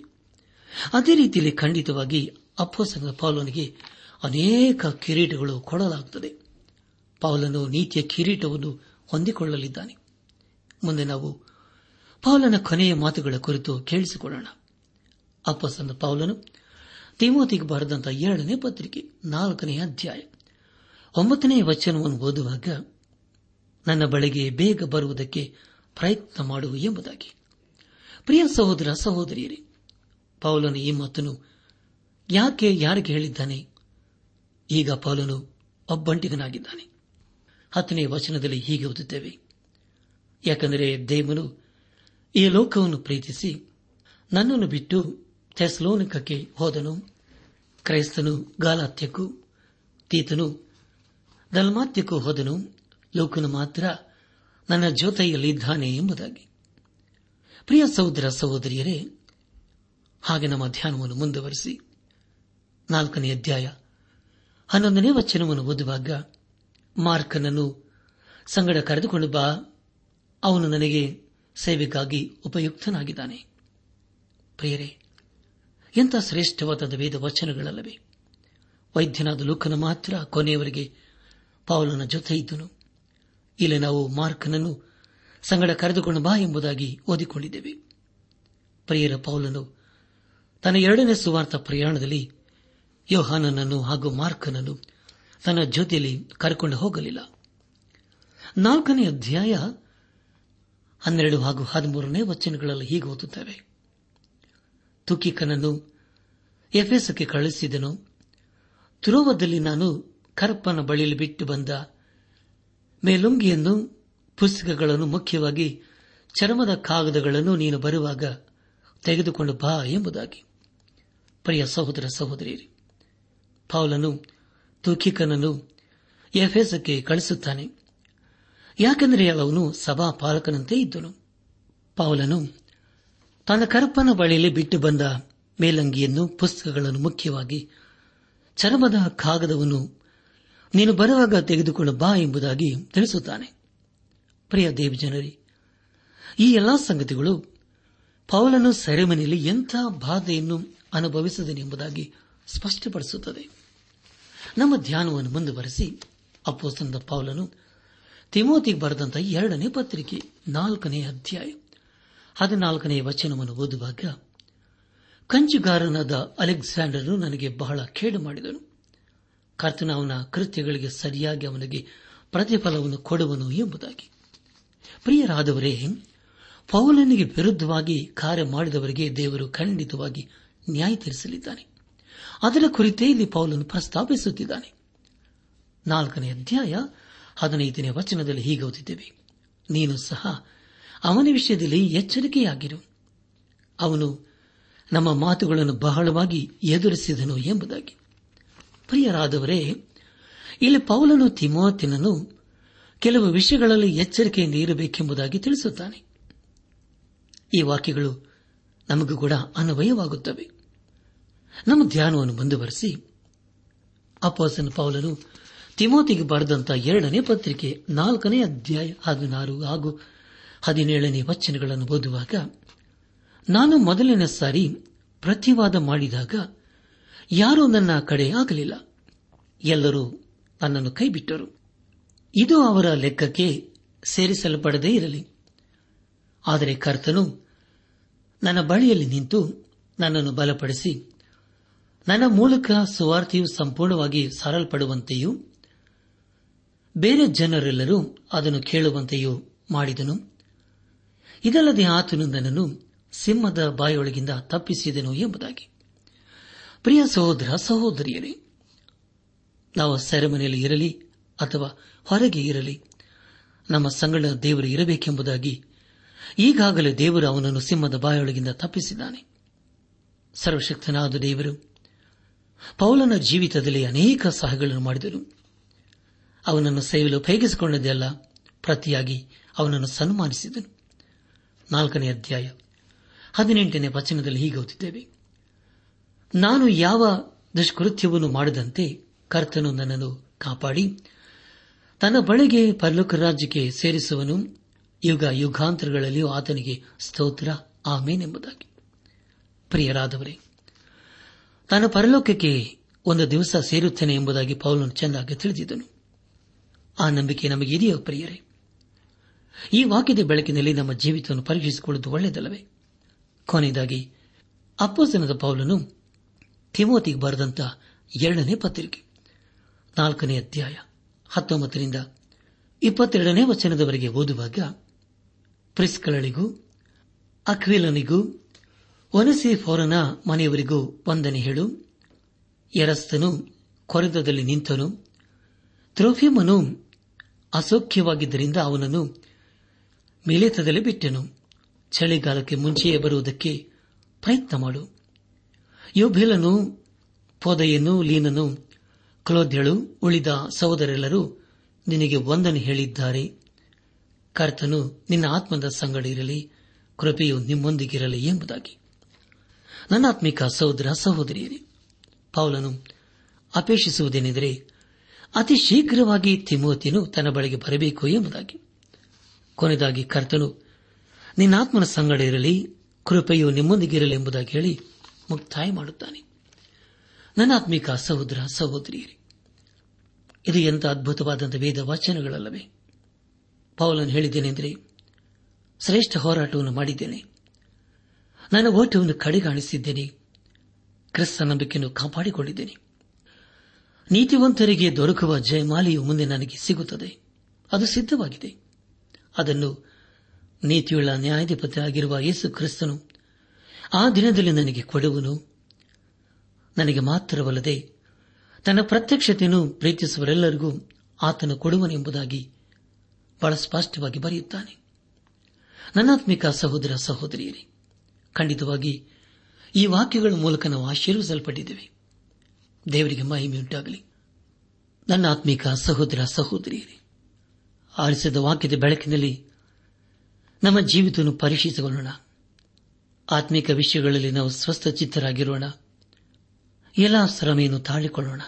ಅದೇ ರೀತಿಯಲ್ಲಿ ಖಂಡಿತವಾಗಿ ಅಪ್ಪೋಸಂಗ ಪಾಲನಿಗೆ ಅನೇಕ ಕಿರೀಟಗಳು ಕೊಡಲಾಗುತ್ತದೆ. ಪೌಲನು ನೀತಿಯ ಕಿರೀಟವನ್ನು ಹೊಂದಿಕೊಳ್ಳಲಿದ್ದಾನೆ. ಮುಂದೆ ನಾವು ಪೌಲನ ಕೊನೆಯ ಮಾತುಗಳ ಕುರಿತು ಕೇಳಿಸಿಕೊಳ್ಳೋಣ. ಅಪ್ಪಸಂದ ಪೌಲನು ತಿಮೋತಿಗೆ ಬರೆದಂತಹ ಎರಡನೇ ಪತ್ರಿಕೆ, ನಾಲ್ಕನೇ ಅಧ್ಯಾಯ. ಒಂಬತ್ತನೇ ವಚನವನ್ನು ಓದುವಾಗ ನನ್ನ ಬಳಿಗೆ ಬೇಗ ಬರುವುದಕ್ಕೆ ಪ್ರಯತ್ನ ಮಾಡು ಎಂಬುದಾಗಿ. ಪ್ರಿಯ ಸಹೋದರ, ಸಹೋದರಿಯರೇ, ಪೌಲನು ಈ ಮಾತನ್ನು ಯಾಕೆ ಯಾರಿಗೆ ಹೇಳಿದ್ದಾನೆ? ಈಗ ಪೌಲನು ಒಬ್ಬಂಟಿಗನಾಗಿದ್ದಾನೆ. ಹತ್ತನೇ ವಚನದಲ್ಲಿ ಹೀಗೆ ಓದುತ್ತೇವೆ. ಯಾಕೆಂದರೆ ದೇವನು ಈ ಲೋಕವನ್ನು ಪ್ರೀತಿಸಿ ನನ್ನನ್ನು ಬಿಟ್ಟು ಥೆಸ್ಲೋನಿಕಕ್ಕೆ ಹೋದನು, ಕ್ರೈಸ್ತನು ಗಾಲಾತ್ಯಕ್ಕೂ, ತೀತನು ದಲ್ಮಾತ್ಯಕ್ಕೂ ಹೋದನು. ಲೋಕನು ಮಾತ್ರ ನನ್ನ ಜೊತೆಯಲ್ಲಿದ್ದಾನೆ ಎಂಬುದಾಗಿ. ಪ್ರಿಯ ಸಹೋದರ ಸಹೋದರಿಯರೇ, ಹಾಗೆ ನಮ್ಮ ಧ್ಯಾನವನ್ನು ಮುಂದುವರೆಸಿ. ನಾಲ್ಕನೇ ಅಧ್ಯಾಯ. ಹನ್ನೊಂದನೇ ವಚನವನ್ನು ಓದುವಾಗ ಮಾರ್ಕನನ್ನು ಸಂಗಡ ಕರೆದುಕೊಂಡು ಬಾ. ಅವನು ನನಗೆ ಸೇವೆಗಾಗಿ ಉಪಯುಕ್ತನಾಗಿದ್ದಾನೆ. ಪ್ರಿಯರೇ, ಎಂಥ ಶ್ರೇಷ್ಠವಾದ ವೇದ ವಚನಗಳಲ್ಲವೇ ವೈದ್ಯನಾದ ಲೋಕನ ಮಾತ್ರ ಕೊನೆಯವರೆಗೆ ಪೌಲನ ಜೊತೆ ಇದ್ದನು. ಇಲ್ಲಿ ನಾವು ಮಾರ್ಕನನ್ನು ಸಂಗಡ ಕರೆದುಕೊಂಡು ಬಾ ಎಂಬುದಾಗಿ ಓದಿಕೊಂಡಿದ್ದೇವೆ. ಪ್ರಿಯರ ಪೌಲನು, ತನ್ನ ಎರಡನೇ ಸುವಾರ್ಥ ಪ್ರಯಾಣದಲ್ಲಿ ಯೋಹಾನನನ್ನು ಹಾಗೂ ಮಾರ್ಕನನ್ನು ತನ್ನ ಜೊತೆಯಲ್ಲಿ ಕರೆಕೊಂಡು ಹೋಗಲಿಲ್ಲ. ನಾಲ್ಕನೇ ಅಧ್ಯಾಯ ಹನ್ನೆರಡು ಹಾಗೂ ಹದಿಮೂರನೇ ವಚನಗಳಲ್ಲಿ ಹೀಗೆ ಓದುತ್ತವೆ ತುಕಿಕನನ್ನು ಎಫೆಸಕ್ಕೆ ಕಳುಹಿಸಿದನು, ತುರೋವದಲ್ಲಿ ನಾನು ಕರಪ್ಪನ ಬಳಿಯಲ್ಲಿ ಬಿಟ್ಟು ಬಂದ. ಮೇಲುಂಗಿಯನ್ನು ಪುಸ್ತಕಗಳನ್ನು ಮುಖ್ಯವಾಗಿ ಚರ್ಮದ ಕಾಗದಗಳನ್ನು ನೀನು ಬರುವಾಗ ತೆಗೆದುಕೊಂಡು ಬಾ ಎಂಬುದಾಗಿ. ಪ್ರಿಯ ಸಹೋದರ ಸಹೋದರಿಯರಿ, ಪೌಲನು ತುಖಿಕನನ್ನು ಎಫೆಸಕ್ಕೆ ಕಳಿಸುತ್ತಾನೆ. ಯಾಕೆಂದರೆ ಅವನು ಸಭಾ ಪಾಲಕನಂತೆ ಇದ್ದನು. ಪೌಲನು ತನ್ನ ಕರಪ್ಪನ ಬಳಿಯಲ್ಲಿ ಬಿಟ್ಟು ಬಂದ ಮೇಲಂಗಿಯನ್ನು ಪುಸ್ತಕಗಳನ್ನು ಮುಖ್ಯವಾಗಿ ಚರ್ಮದ ಕಾಗದವನ್ನು ನೀನು ಬರುವಾಗ ತೆಗೆದುಕೊಳ್ಳು ಬಾ ಎಂಬುದಾಗಿ ತಿಳಿಸುತ್ತಾನೆ. ಪ್ರಿಯ ದೇವಜನರಿ, ಈ ಎಲ್ಲಾ ಸಂಗತಿಗಳು ಪೌಲನು ಸೆರೆಮನೆಯಲ್ಲಿ ಎಂಥ ಬಾಧೆಯನ್ನು ಅನುಭವಿಸಿದನೆಂಬುದಾಗಿ ಸ್ಪಷ್ಟಪಡಿಸುತ್ತದೆ. ನಮ್ಮ ಧ್ಯಾನವನ್ನು ಮುಂದುವರೆಸಿ ಅಪ್ಪೋಸ್ತನದ ಪೌಲನು ತಿಮೋತಿಗೆ ಬರೆದಂತಹ ಎರಡನೇ ಪತ್ರಿಕೆ, ನಾಲ್ಕನೇ ಅಧ್ಯಾಯ, ಹದಿನಾಲ್ಕನೇ ವಚನವನ್ನು ಓದುವಾಗ ಕಂಚುಗಾರನಾದ ಅಲೆಕ್ಸಾಂಡರ್ ನನಗೆ ಬಹಳ ಖೇಡು ಮಾಡಿದನು. ಕರ್ತನ ಅವನ ಕೃತ್ಯಗಳಿಗೆ ಸರಿಯಾಗಿ ಅವನಿಗೆ ಪ್ರತಿಫಲವನ್ನು ಕೊಡುವನು ಎಂಬುದಾಗಿ. ಪ್ರಿಯರಾದವರೇ, ಪೌಲನಿಗೆ ವಿರುದ್ಧವಾಗಿ ಕಾರ್ಯ ಮಾಡಿದವರಿಗೆ ದೇವರು ಖಂಡಿತವಾಗಿ ನ್ಯಾಯ ತೀರಿಸಲಿದ್ದಾನೆ. ಅದರ ಕುರಿತೇ ಇಲ್ಲಿ ಪೌಲನು ಪ್ರಸ್ತಾಪಿಸುತ್ತಿದ್ದಾನೆ. ನಾಲ್ಕನೇ ಅಧ್ಯಾಯ ಹದಿನೈದನೇ ವಚನದಲ್ಲಿ ಹೀಗೆ ಓದಿದ್ದೇವೆ. ನೀನು ಸಹ ಅವನ ವಿಷಯದಲ್ಲಿ ಎಚ್ಚರಿಕೆಯಾಗಿರು. ಅವನು ನಮ್ಮ ಮಾತುಗಳನ್ನು ಬಹಳವಾಗಿ ಎದುರಿಸಿದನು ಎಂಬುದಾಗಿ. ಪ್ರಿಯರಾದವರೇ, ಇಲ್ಲಿ ಪೌಲನು ತಿಮೋತಿನನ್ನು ಕೆಲವು ವಿಷಯಗಳಲ್ಲಿ ಎಚ್ಚರಿಕೆಯಿಂದ ಇರಬೇಕೆಂಬುದಾಗಿ ತಿಳಿಸುತ್ತಾನೆ. ಈ ವಾಕ್ಯಗಳು ನಮಗೂ ಕೂಡ ಅನ್ವಯವಾಗುತ್ತವೆ. ನಮ್ಮ ಧ್ಯಾನವನ್ನು ಮುಂದುವರೆಸಿ ಅಪ್ಪಸನ್ ಪೌಲನು ತಿಮೋತಿಗೆ ಬರೆದಂತಹ ಎರಡನೇ ಪತ್ರಿಕೆ ನಾಲ್ಕನೇ ಅಧ್ಯಾಯ ಹದಿನಾರು ಹಾಗೂ ಹದಿನೇಳನೇ ವಚನಗಳನ್ನು ಓದುವಾಗ, ನಾನು ಮೊದಲನೇ ಸಾರಿ ಪ್ರತಿವಾದ ಮಾಡಿದಾಗ ಯಾರೂ ನನ್ನ ಕಡೆ ಆಗಲಿಲ್ಲ. ಎಲ್ಲರೂ ನನ್ನನ್ನು ಕೈಬಿಟ್ಟರು. ಇದು ಅವರ ಲೆಕ್ಕಕ್ಕೆ ಸೇರಿಸಲ್ಪಡದೇ ಇರಲಿ. ಆದರೆ ಕರ್ತನು ನನ್ನ ಬಳಿಯಲ್ಲಿ ನಿಂತು ನನ್ನನ್ನು ಬಲಪಡಿಸಿ, ನನ್ನ ಮೂಲಕ ಸುವಾರ್ತೆಯು ಸಂಪೂರ್ಣವಾಗಿ ಸಾರಲ್ಪಡುವಂತೆಯೂ, ಬೇರೆ ಜನರೆಲ್ಲರೂ ಅದನ್ನು ಕೇಳುವಂತೆಯೂ ಮಾಡಿದನು. ಇದಲ್ಲದೆ ಆತನು ನನ್ನನ್ನು ಸಿಂಹದ ಬಾಯೊಳಗಿಂದ ತಪ್ಪಿಸಿದನು ಎಂಬುದಾಗಿ. ಪ್ರಿಯ ಸಹೋದರ, ಸಹೋದರಿಯರೇ, ನಾವು ಸೆರೆಮನೆಯಲ್ಲಿ ಇರಲಿ ಅಥವಾ ಹೊರಗೆ ಇರಲಿ, ನಮ್ಮ ಸಂಗಡ ದೇವರು ಇರಬೇಕೆಂಬುದಾಗಿ ಈಗಾಗಲೇ ದೇವರು ಅವನನ್ನು ಸಿಂಹದ ಬಾಯೊಳಗಿಂದ ತಪ್ಪಿಸಿದ್ದಾನೆ. ಸರ್ವಶಕ್ತನಾದ ದೇವರು, ಪೌಲನ ಜೀವಿತದಲ್ಲಿ ಅನೇಕ ಸಹಗಳನ್ನು ಮಾಡಿದರು ಅವನನ್ನು ಸೇವಲು ಉಪಯೋಗಿಸಿಕೊಂಡದ್ದೆಲ್ಲ ಪ್ರತಿಯಾಗಿ ಅವನನ್ನು ಸನ್ಮಾನಿಸಿದನು. ನಾಲ್ಕನೇ ಅಧ್ಯಾಯ ಹದಿನೆಂಟನೇ ವಚನದಲ್ಲಿ ಹೀಗೆ ಓದಿದ್ದೇವೆ ನಾನು ಯಾವ ದುಷ್ಕೃತ್ಯವನ್ನು ಮಾಡದಂತೆ ಕರ್ತನು ನನ್ನನ್ನು ಕಾಪಾಡಿ. ತನ್ನ ಬಳಿಗೆ ಪರ್ಲೋಕ ರಾಜ್ಯಕ್ಕೆ ಸೇರಿಸುವನು. ಯುಗ ಯುಗಾಂತರಗಳಲ್ಲಿಯೂ ಆತನಿಗೆ ಸ್ತೋತ್ರ ಆಮೇನೆಂಬುದಾಗಿ ಪ್ರಿಯರಾದವರೇ, ತನ್ನ ಪರಲೋಕಕ್ಕೆ ಒಂದು ದಿವಸ ಸೇರುತ್ತೇನೆ ಎಂಬುದಾಗಿ ಪೌಲನು ಚೆನ್ನಾಗಿ ತಿಳಿದಿದ್ದನು. ಆ ನಂಬಿಕೆ ನಮಗಿದೆಯೋ ಪ್ರಿಯರೇ? ಈ ವಾಕ್ಯದ ಬೆಳಕಿನಲ್ಲಿ ನಮ್ಮ ಜೀವಿತವನ್ನು ಪರೀಕ್ಷಿಸಿಕೊಳ್ಳುವುದು ಒಳ್ಳೆಯದಲ್ಲವೇ? ಕೊನೆಯದಾಗಿ ಅಪ್ಪಸನದ ಪೌಲನು ತಿಮೋತಿಗೆ ಬರೆದಂತ ಎರಡನೇ ಪತ್ರಿಕೆ, ನಾಲ್ಕನೇ ಅಧ್ಯಾಯ, ಹತ್ತೊಂಬತ್ತರಿಂದ ಇಪ್ಪತ್ತೆರಡನೇ ವಚನದವರೆಗೆ ಓದುವಾಗ ಪ್ರಿಸ್ಕಳಿಗೂ ಅಕ್ವಿಲನಿಗೂ ಒನಸಿ ಫೋರನ ಮನೆಯವರಿಗೂ ವಂದನೆ ಹೇಳು. ಎರಸ್ತನು ಕೊರೆದದಲ್ಲಿ ನಿಂತನು. ತ್ರೋಫಿಮನು ಅಸೌಖ್ಯವಾಗಿದ್ದರಿಂದ ಅವನನ್ನು ಮಿಲೇತದಲ್ಲಿ ಬಿಟ್ಟನು. ಚಳಿಗಾಲಕ್ಕೆ ಮುಂಚೆಯೇ ಬರುವುದಕ್ಕೆ ಪ್ರಯತ್ನ ಮಾಡು. ಯೋಬೇಲನು ಪೋದೆಯನ್ನು ಲೀನನು ಕ್ಲೋದ್ಯಳು ಉಳಿದ ಸಹೋದರೆಲ್ಲರೂ ನಿನಗೆ ವಂದನೆ ಹೇಳಿದ್ದಾರೆ. ಕರ್ತನು ನಿನ್ನ ಆತ್ಮದ ಸಂಗಡ ಇರಲಿ, ಕೃಪೆಯು ನಿಮ್ಮೊಂದಿಗಿರಲಿ ಎಂಬುದಾಗಿ. ನನ್ನಾತ್ಮಿಕ ಸಹೋದರ ಸಹೋದರಿಯರೇ, ಪೌಲನು ಅಪೇಕ್ಷಿಸುವುದೇನೆಂದರೆ ಅತಿ ಶೀಘ್ರವಾಗಿ ತಿಮೋತಿನು ತನ್ನ ಬಳಿಗೆ ಬರಬೇಕು ಎಂಬುದಾಗಿ. ಕೊನೆಯದಾಗಿ ಕರ್ತನು ನಿನ್ನಾತ್ಮನ ಸಂಗಡ ಇರಲಿ, ಕೃಪೆಯು ನಿಮ್ಮೊಂದಿಗಿರಲಿ ಎಂಬುದಾಗಿ ಹೇಳಿ ಮುಕ್ತಾಯ ಮಾಡುತ್ತಾನೆ. ನನ್ನಾತ್ಮಿಕ ಸಹೋದರ, ಸಹೋದರಿಯರೇ, ಇದು ಎಂಥ ಅದ್ಭುತವಾದಂಥ ವೇದ ವಚನಗಳಲ್ಲವೇ ಪೌಲನ್ ಹೇಳಿದ್ದೇನೆಂದರೆ, ಶ್ರೇಷ್ಠ ಹೋರಾಟವನ್ನು ಮಾಡಿದ್ದೇನೆ. ನನ್ನ ಓಟವನ್ನು ಕಡೆಗಾಣಿಸಿದ್ದೇನೆ. ಕ್ರಿಸ್ತ ನಂಬಿಕೆಯನ್ನು ಕಾಪಾಡಿಕೊಂಡಿದ್ದೇನೆ. ನೀತಿವಂತರಿಗೆ ದೊರಕುವ ಜಯಮಾಲೆಯು ಮುಂದೆ ನನಗೆ ಸಿಗುತ್ತದೆ. ಅದು ಸಿದ್ಧವಾಗಿದೆ. ಅದನ್ನು ನೀತಿಯುಳ್ಳ ನ್ಯಾಯಾಧಿಪತಿ ಆಗಿರುವ ಯೇಸು ಕ್ರಿಸ್ತನು ಆ ದಿನದಲ್ಲಿ ನನಗೆ ಕೊಡುವನು. ನನಗೆ ಮಾತ್ರವಲ್ಲದೆ ತನ್ನ ಪ್ರತ್ಯಕ್ಷತೆಯನ್ನು ಪ್ರೀತಿಸುವರೆಲ್ಲರಿಗೂ ಆತನು ಕೊಡುವನೆಂಬುದಾಗಿ ಬಹಳ ಸ್ಪಷ್ಟವಾಗಿ ಬರೆಯುತ್ತಾನೆ. ನನ್ನಾತ್ಮಿಕ ಸಹೋದರ ಸಹೋದರಿಯರೇ, ಖಂಡಿತವಾಗಿ ಈ ವಾಕ್ಯಗಳ ಮೂಲಕ ನಾವು ಆಶೀರ್ವಿಸಲ್ಪಟ್ಟಿದ್ದೇವೆ. ದೇವರಿಗೆ ಮಹಿಮೆಯುಂಟಾಗಲಿ. ನನ್ನ ಆತ್ಮಿಕ ಸಹೋದರ ಸಹೋದರಿಯರೇ, ಆರಿಸಿದ ವಾಕ್ಯದ ಬೆಳಕಿನಲ್ಲಿ ನಮ್ಮ ಜೀವಿತವನ್ನು ಪರೀಕ್ಷಿಸಿಕೊಳ್ಳೋಣ. ಆತ್ಮಿಕ ವಿಷಯಗಳಲ್ಲಿ ನಾವು ಸ್ವಸ್ಥ ಚಿತ್ತರಾಗಿರೋಣ ಎಲ್ಲ ಶ್ರಮೆಯನ್ನು ತಾಳಿಕೊಳ್ಳೋಣ.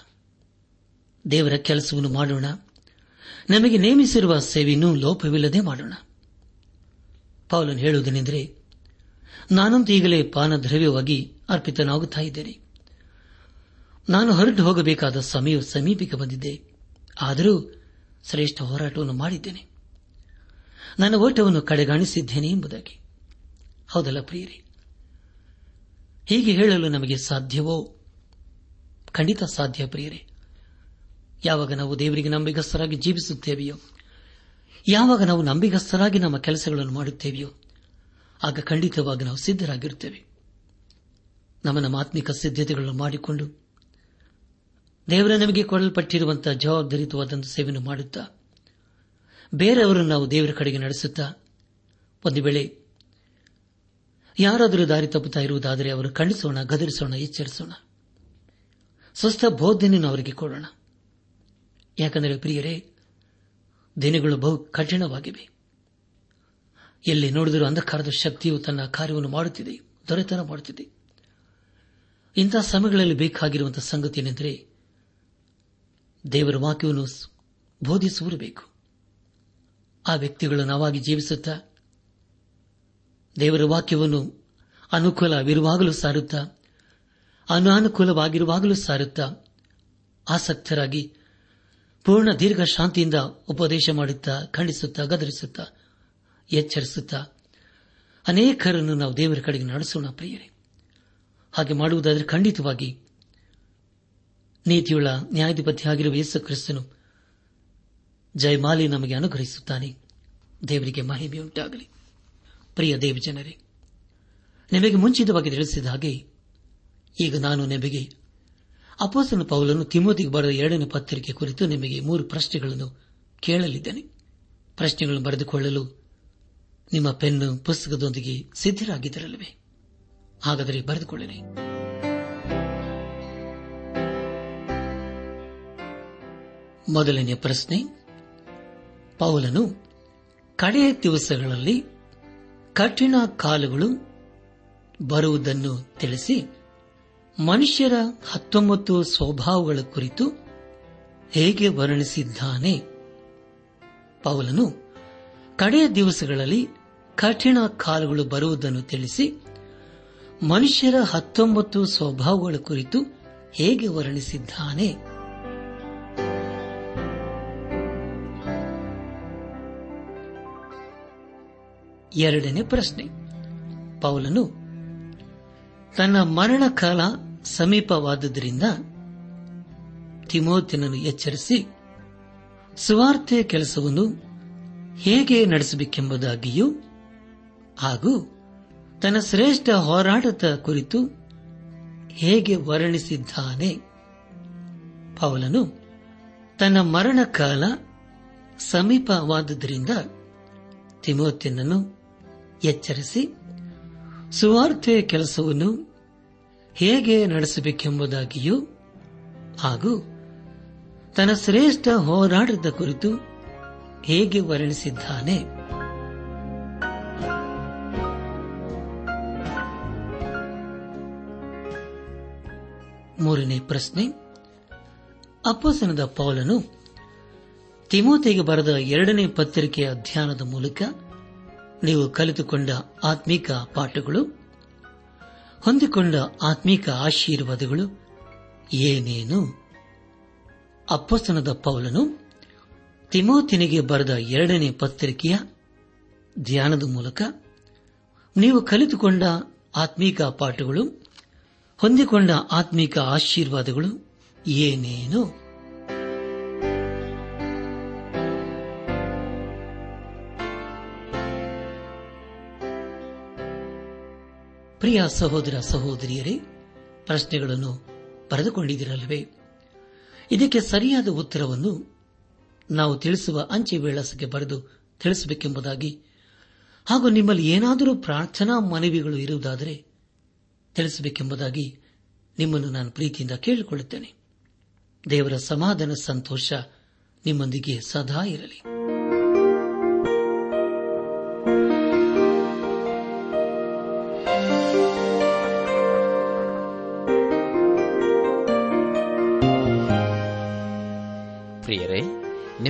ದೇವರ ಕೆಲಸವನ್ನು ಮಾಡೋಣ. ನಮಗೆ ನೇಮಿಸಿರುವ ಸೇವೆಯನ್ನು ಲೋಪವಿಲ್ಲದೆ ಮಾಡೋಣ. ಪೌಲನ್ ಹೇಳುವುದೇನೆಂದರೆ, ನಾನಂತೂ ಈಗಲೇ ಪಾನ ದ್ರವ್ಯವಾಗಿ ಅರ್ಪಿತನಾಗುತ್ತಾ ಇದ್ದೇನೆ. ನಾನು ಹೊರಟು ಹೋಗಬೇಕಾದ ಸಮಯವು ಸಮೀಪಕ್ಕೆ ಬಂದಿದ್ದೆ ಆದರೂ ಶ್ರೇಷ್ಠ ಹೋರಾಟವನ್ನು ಮಾಡಿದ್ದೇನೆ. ನನ್ನ ಓಟವನ್ನು ಕಡೆಗಾಣಿಸಿದ್ದೇನೆ ಎಂಬುದಾಗಿ. ಹೌದಲ್ಲ ಪ್ರಿಯರೇ? ಹೀಗೆ ಹೇಳಲು ನಮಗೆ ಸಾಧ್ಯವೋ? ಖಂಡಿತ ಸಾಧ್ಯ ಪ್ರಿಯರೇ. ಯಾವಾಗ ನಾವು ದೇವರಿಗೆ ನಂಬಿಗಸ್ತರಾಗಿ ಜೀವಿಸುತ್ತೇವೆಯೋ? ಯಾವಾಗ ನಾವು ನಂಬಿಗಸ್ತರಾಗಿ ನಮ್ಮ ಕೆಲಸಗಳನ್ನು ಮಾಡುತ್ತೇವೆಯೋ? ಆಗ ಖಂಡಿತವಾಗಿ ನಾವು ಸಿದ್ಧರಾಗಿರುತ್ತೇವೆ. ನಮ್ಮ ನಮ್ಮ ಆತ್ಮಿಕ ಸಿದ್ಧತೆಗಳನ್ನು ಮಾಡಿಕೊಂಡು ದೇವರ ನಮಗೆ ಕೊಡಲ್ಪಟ್ಟಿರುವಂತಹ ಜವಾಬ್ದಾರಿತವಾದಂಥ ಸೇವೆಯನ್ನು ಮಾಡುತ್ತಾ, ಬೇರೆಯವರನ್ನು ನಾವು ದೇವರ ಕಡೆಗೆ ನಡೆಸುತ್ತಾ, ಒಂದು ವೇಳೆ ಯಾರಾದರೂ ದಾರಿ ತಪ್ಪುತ್ತಾ ಇರುವುದಾದರೆ ಅವರು ಖಂಡಿಸೋಣ, ಗದರಿಸೋಣ, ಎಚ್ಚರಿಸೋಣ. ಸ್ವಸ್ಥ ಬೋಧನೆಯನ್ನು ಅವರಿಗೆ ಕೊಡೋಣ. ಯಾಕಂದರೆ ಪ್ರಿಯರೇ, ದಿನಗಳು ಬಹು ಕಠಿಣವಾಗಿವೆ. ಎಲ್ಲಿ ನೋಡಿದರೂ ಅಂಧಕಾರದ ಶಕ್ತಿಯು ತನ್ನ ಕಾರ್ಯವನ್ನು ಮಾಡುತ್ತಿದೆ, ದೊರೆತನ ಮಾಡುತ್ತಿದೆ. ಇಂತಹ ಸಮಯಗಳಲ್ಲಿ ಬೇಕಾಗಿರುವಂತಹ ಸಂಗತಿ ಏನೆಂದರೆ, ದೇವರ ವಾಕ್ಯವನ್ನು ಬೋಧಿಸುವರು ಆ ವ್ಯಕ್ತಿಗಳು ನಾವಾಗಿ ಜೀವಿಸುತ್ತಾ ದೇವರ ವಾಕ್ಯವನ್ನು ಅನುಕೂಲವಿರುವಾಗಲೂ ಸಾರುತ್ತಾ, ಅನಾನುಕೂಲವಾಗಿರುವಾಗಲೂ ಸಾರುತ್ತಾ, ಆಸಕ್ತರಾಗಿ ಪೂರ್ಣ ದೀರ್ಘ ಶಾಂತಿಯಿಂದ ಉಪದೇಶ ಮಾಡುತ್ತಾ, ಖಂಡಿಸುತ್ತಾ, ಗದರಿಸುತ್ತಾ, ಎಚ್ಚರಿಸುತ್ತಾ ಅನೇಕರನ್ನು ನಾವು ದೇವರ ಕಡೆಗೆ ನಡೆಸೋಣ ಪ್ರಿಯರೇ. ಹಾಗೆ ಮಾಡುವುದಾದರೆ ಖಂಡಿತವಾಗಿ ನೀತಿಯುಳ್ಳ ನ್ಯಾಯಾಧಿಪತಿ ಆಗಿರುವ ಯೇಸು ಕ್ರಿಸ್ತನು ಜಯಮಾಲಿ ನಮಗೆ ಅನುಗ್ರಹಿಸುತ್ತಾನೆ. ದೇವರಿಗೆ ಮಹಿಮೆಯುಂಟಾಗಲಿ. ಪ್ರಿಯ ದೇವಜನರೇ ನಿಮಗೆ ಮುಂಚಿತವಾಗಿ ತಿಳಿಸಿದ ಹಾಗೆ, ಈಗ ನಾನು ನಿಮಗೆ ಅಪೋಸನ ಪೌಲನ್ನು ತಿಮೋತಿಗೆ ಬರೆದ ಎರಡನೇ ಪತ್ರಿಕೆ ಕುರಿತು ನಿಮಗೆ ಮೂರು ಪ್ರಶ್ನೆಗಳನ್ನು ಕೇಳಲಿದ್ದೇನೆ. ಪ್ರಶ್ನೆಗಳನ್ನು ಬರೆದುಕೊಳ್ಳಲು ನಿಮ್ಮ ಪೆನ್ನು ಪುಸ್ತಕದೊಂದಿಗೆ ಸಿದ್ದರಾಗಿದ್ದರಲ್ಲವೇ ಹಾಗಾದರೆ ಬರೆದುಕೊಳ್ಳಿರಿ. ಮೊದಲನೆಯ ಪ್ರಶ್ನೆ, ಪೌಲನು ಕಡೆಯ ದಿವಸಗಳಲ್ಲಿ ಕಠಿಣ ಕಾಲಗಳು ಬರುವುದನ್ನು ತಿಳಿಸಿ ಮನುಷ್ಯರ ಹತ್ತೊಂಬತ್ತು ಸ್ವಭಾವಗಳ ಕುರಿತು ಹೇಗೆ ವರ್ಣಿಸಿದ್ದಾನೆ? ಪೌಲನು ಕಡೆಯ ದಿವಸಗಳಲ್ಲಿ ಕಠಿಣ ಕಾಲಗಳು ಬರುವುದನ್ನು ತಿಳಿಸಿ ಮನುಷ್ಯರ ಹತ್ತೊಂಬತ್ತು ಸ್ವಭಾವಗಳ ಕುರಿತು ಹೇಗೆ ವರ್ಣಿಸಿದ್ದಾನೆ? ಎರಡನೇ ಪ್ರಶ್ನೆ. ಪೌಲನು, ತನ್ನ ಮರಣಕಾಲ ಸಮೀಪವಾದುದರಿಂದ ತಿಮೋತಿನನ್ನು ಎಚ್ಚರಿಸಿ, ಸುವಾರ್ತೆಯ ಕೆಲಸವನ್ನು ಹೇಗೆ ನಡೆಸಬೇಕೆಂಬುದಾಗಿಯೂ ಹಾಗೂ ತನ್ನ ಶ್ರೇಷ್ಠ ಹೋರಾಟದ ಕುರಿತು ಹೇಗೆ ವರ್ಣಿಸಿದ್ದಾನೆ. ಪೌಲನು, ತನ್ನ ಮರಣಕಾಲ ಸಮೀಪವಾದುದರಿಂದ ತಿಮೋತಿನನ್ನು ಎಚ್ಚರಿಸಿ, ಸುವಾರ್ತೆಯ ಕೆಲಸವನ್ನು ಹೇಗೆ ನಡೆಸಬೇಕೆಂಬುದಾಗಿಯೂ ಹಾಗೂ ತನ್ನ ಶ್ರೇಷ್ಠ ಹೋರಾಟದ ಕುರಿತು ಹೇಗೆ ವರ್ಣಿಸಿದ್ದಾನೆ. ಮೂರನೇ ಪ್ರಶ್ನೆ. ಅಪ್ಪಸನದ ಪೌಲನು ತಿಮೋತಿಗೆ ಬರೆದ ಎರಡನೇ ಪತ್ರಿಕೆಯ ಅಧ್ಯಯನದ ಮೂಲಕ ನೀವು ಕಲಿತುಕೊಂಡ ಆತ್ಮಿಕ ಪಾಠಗಳು, ಹೊಂದಿಕೊಂಡ ಆತ್ಮಿಕ ಆಶೀರ್ವಾದಗಳು ಏನೇನು? ಅಪ್ಪಸ್ತನದ ಪೌಲನು ತಿಮೋತಿನಿಗೆ ಬರೆದ ಎರಡನೇ ಪತ್ರಿಕೆಯ ಧ್ಯಾನದ ಮೂಲಕ ನೀವು ಕಲಿತುಕೊಂಡ ಆತ್ಮೀಕ ಪಾಠಗಳು, ಹೊಂದಿಕೊಂಡ ಆತ್ಮಿಕ ಆಶೀರ್ವಾದಗಳು ಏನೇನು? ಪ್ರಿಯ ಸಹೋದರ ಸಹೋದರಿಯರೇ, ಪ್ರಶ್ನೆಗಳನ್ನು ಬರೆದುಕೊಂಡಿದ್ದೀರಲ್ಲವೇ? ಇದಕ್ಕೆ ಸರಿಯಾದ ಉತ್ತರವನ್ನು ನಾವು ತಿಳಿಸುವ ಅಂಚೆ ವಿಳಾಸಕ್ಕೆ ಬರೆದು ತಿಳಿಸಬೇಕೆಂಬುದಾಗಿ. ಹಾಗೂ ನಿಮ್ಮಲ್ಲಿ ಏನಾದರೂ ಪ್ರಾರ್ಥನಾ ಮನವಿಗಳು ಇರುವುದಾದರೆ ತಿಳಿಸಬೇಕೆಂಬುದಾಗಿ ನಿಮ್ಮನ್ನು ನಾನು ಪ್ರೀತಿಯಿಂದ ಕೇಳಿಕೊಳ್ಳುತ್ತೇನೆ. ದೇವರ ಸಮಾಧಾನ, ಸಂತೋಷ ನಿಮ್ಮೊಂದಿಗೆ ಸದಾ ಇರಲಿ.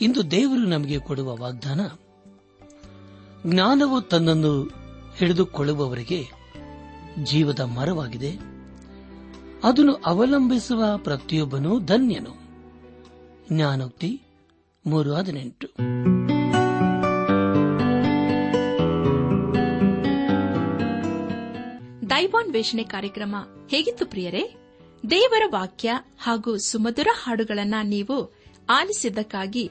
ಇಂದು ದೇವರು ನಮಗೆ ಕೊಡುವ ವಾಗ್ದಾನ, ಜ್ಞಾನವು ತನ್ನನ್ನು ಹಿಡಿದುಕೊಳ್ಳುವವರಿಗೆ ಜೀವದ ಮರವಾಗಿದೆ. ಅದನ್ನು ಅವಲಂಬಿಸುವ ಪ್ರತಿಯೊಬ್ಬನು ಧನ್ಯನು. ಜ್ಞಾನೋಕ್ತಿ ಮೂರು ಹದಿನೆಂಟು. ದೈವಾನ್ ವೇಷಣೆ ಕಾರ್ಯಕ್ರಮ ಹೇಗಿತ್ತು ಪ್ರಿಯರೇ? ದೇವರ ವಾಕ್ಯ ಹಾಗೂ ಸುಮಧುರ ಹಾಡುಗಳನ್ನ ನೀವು ಆಲಿಸಿದ್ದಕ್ಕಾಗಿ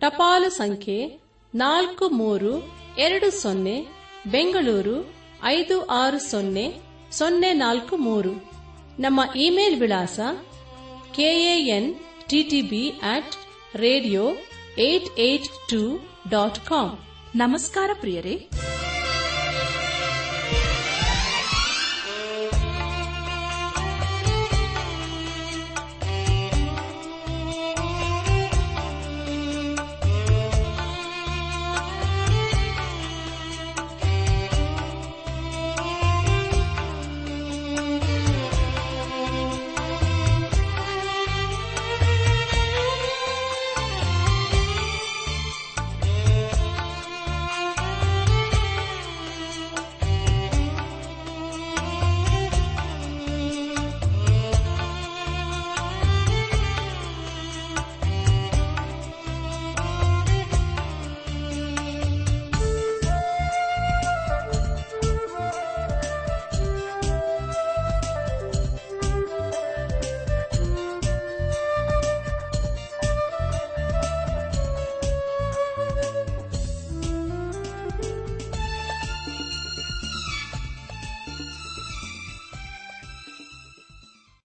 ಟಪಾಲು ಸಂಖ್ಯೆ ನಾಲ್ಕು ಮೂರು ಎರಡು ಸೊನ್ನೆ, ಬೆಂಗಳೂರು ಐದು ಆರು ಸೊನ್ನೆ ಸೊನ್ನೆ ನಾಲ್ಕು ಮೂರು. ನಮ್ಮ ಇಮೇಲ್ ವಿಳಾಸ KAN TTB at radio eight eight two dot com ನಮಸ್ಕಾರ ಪ್ರಿಯರೇ.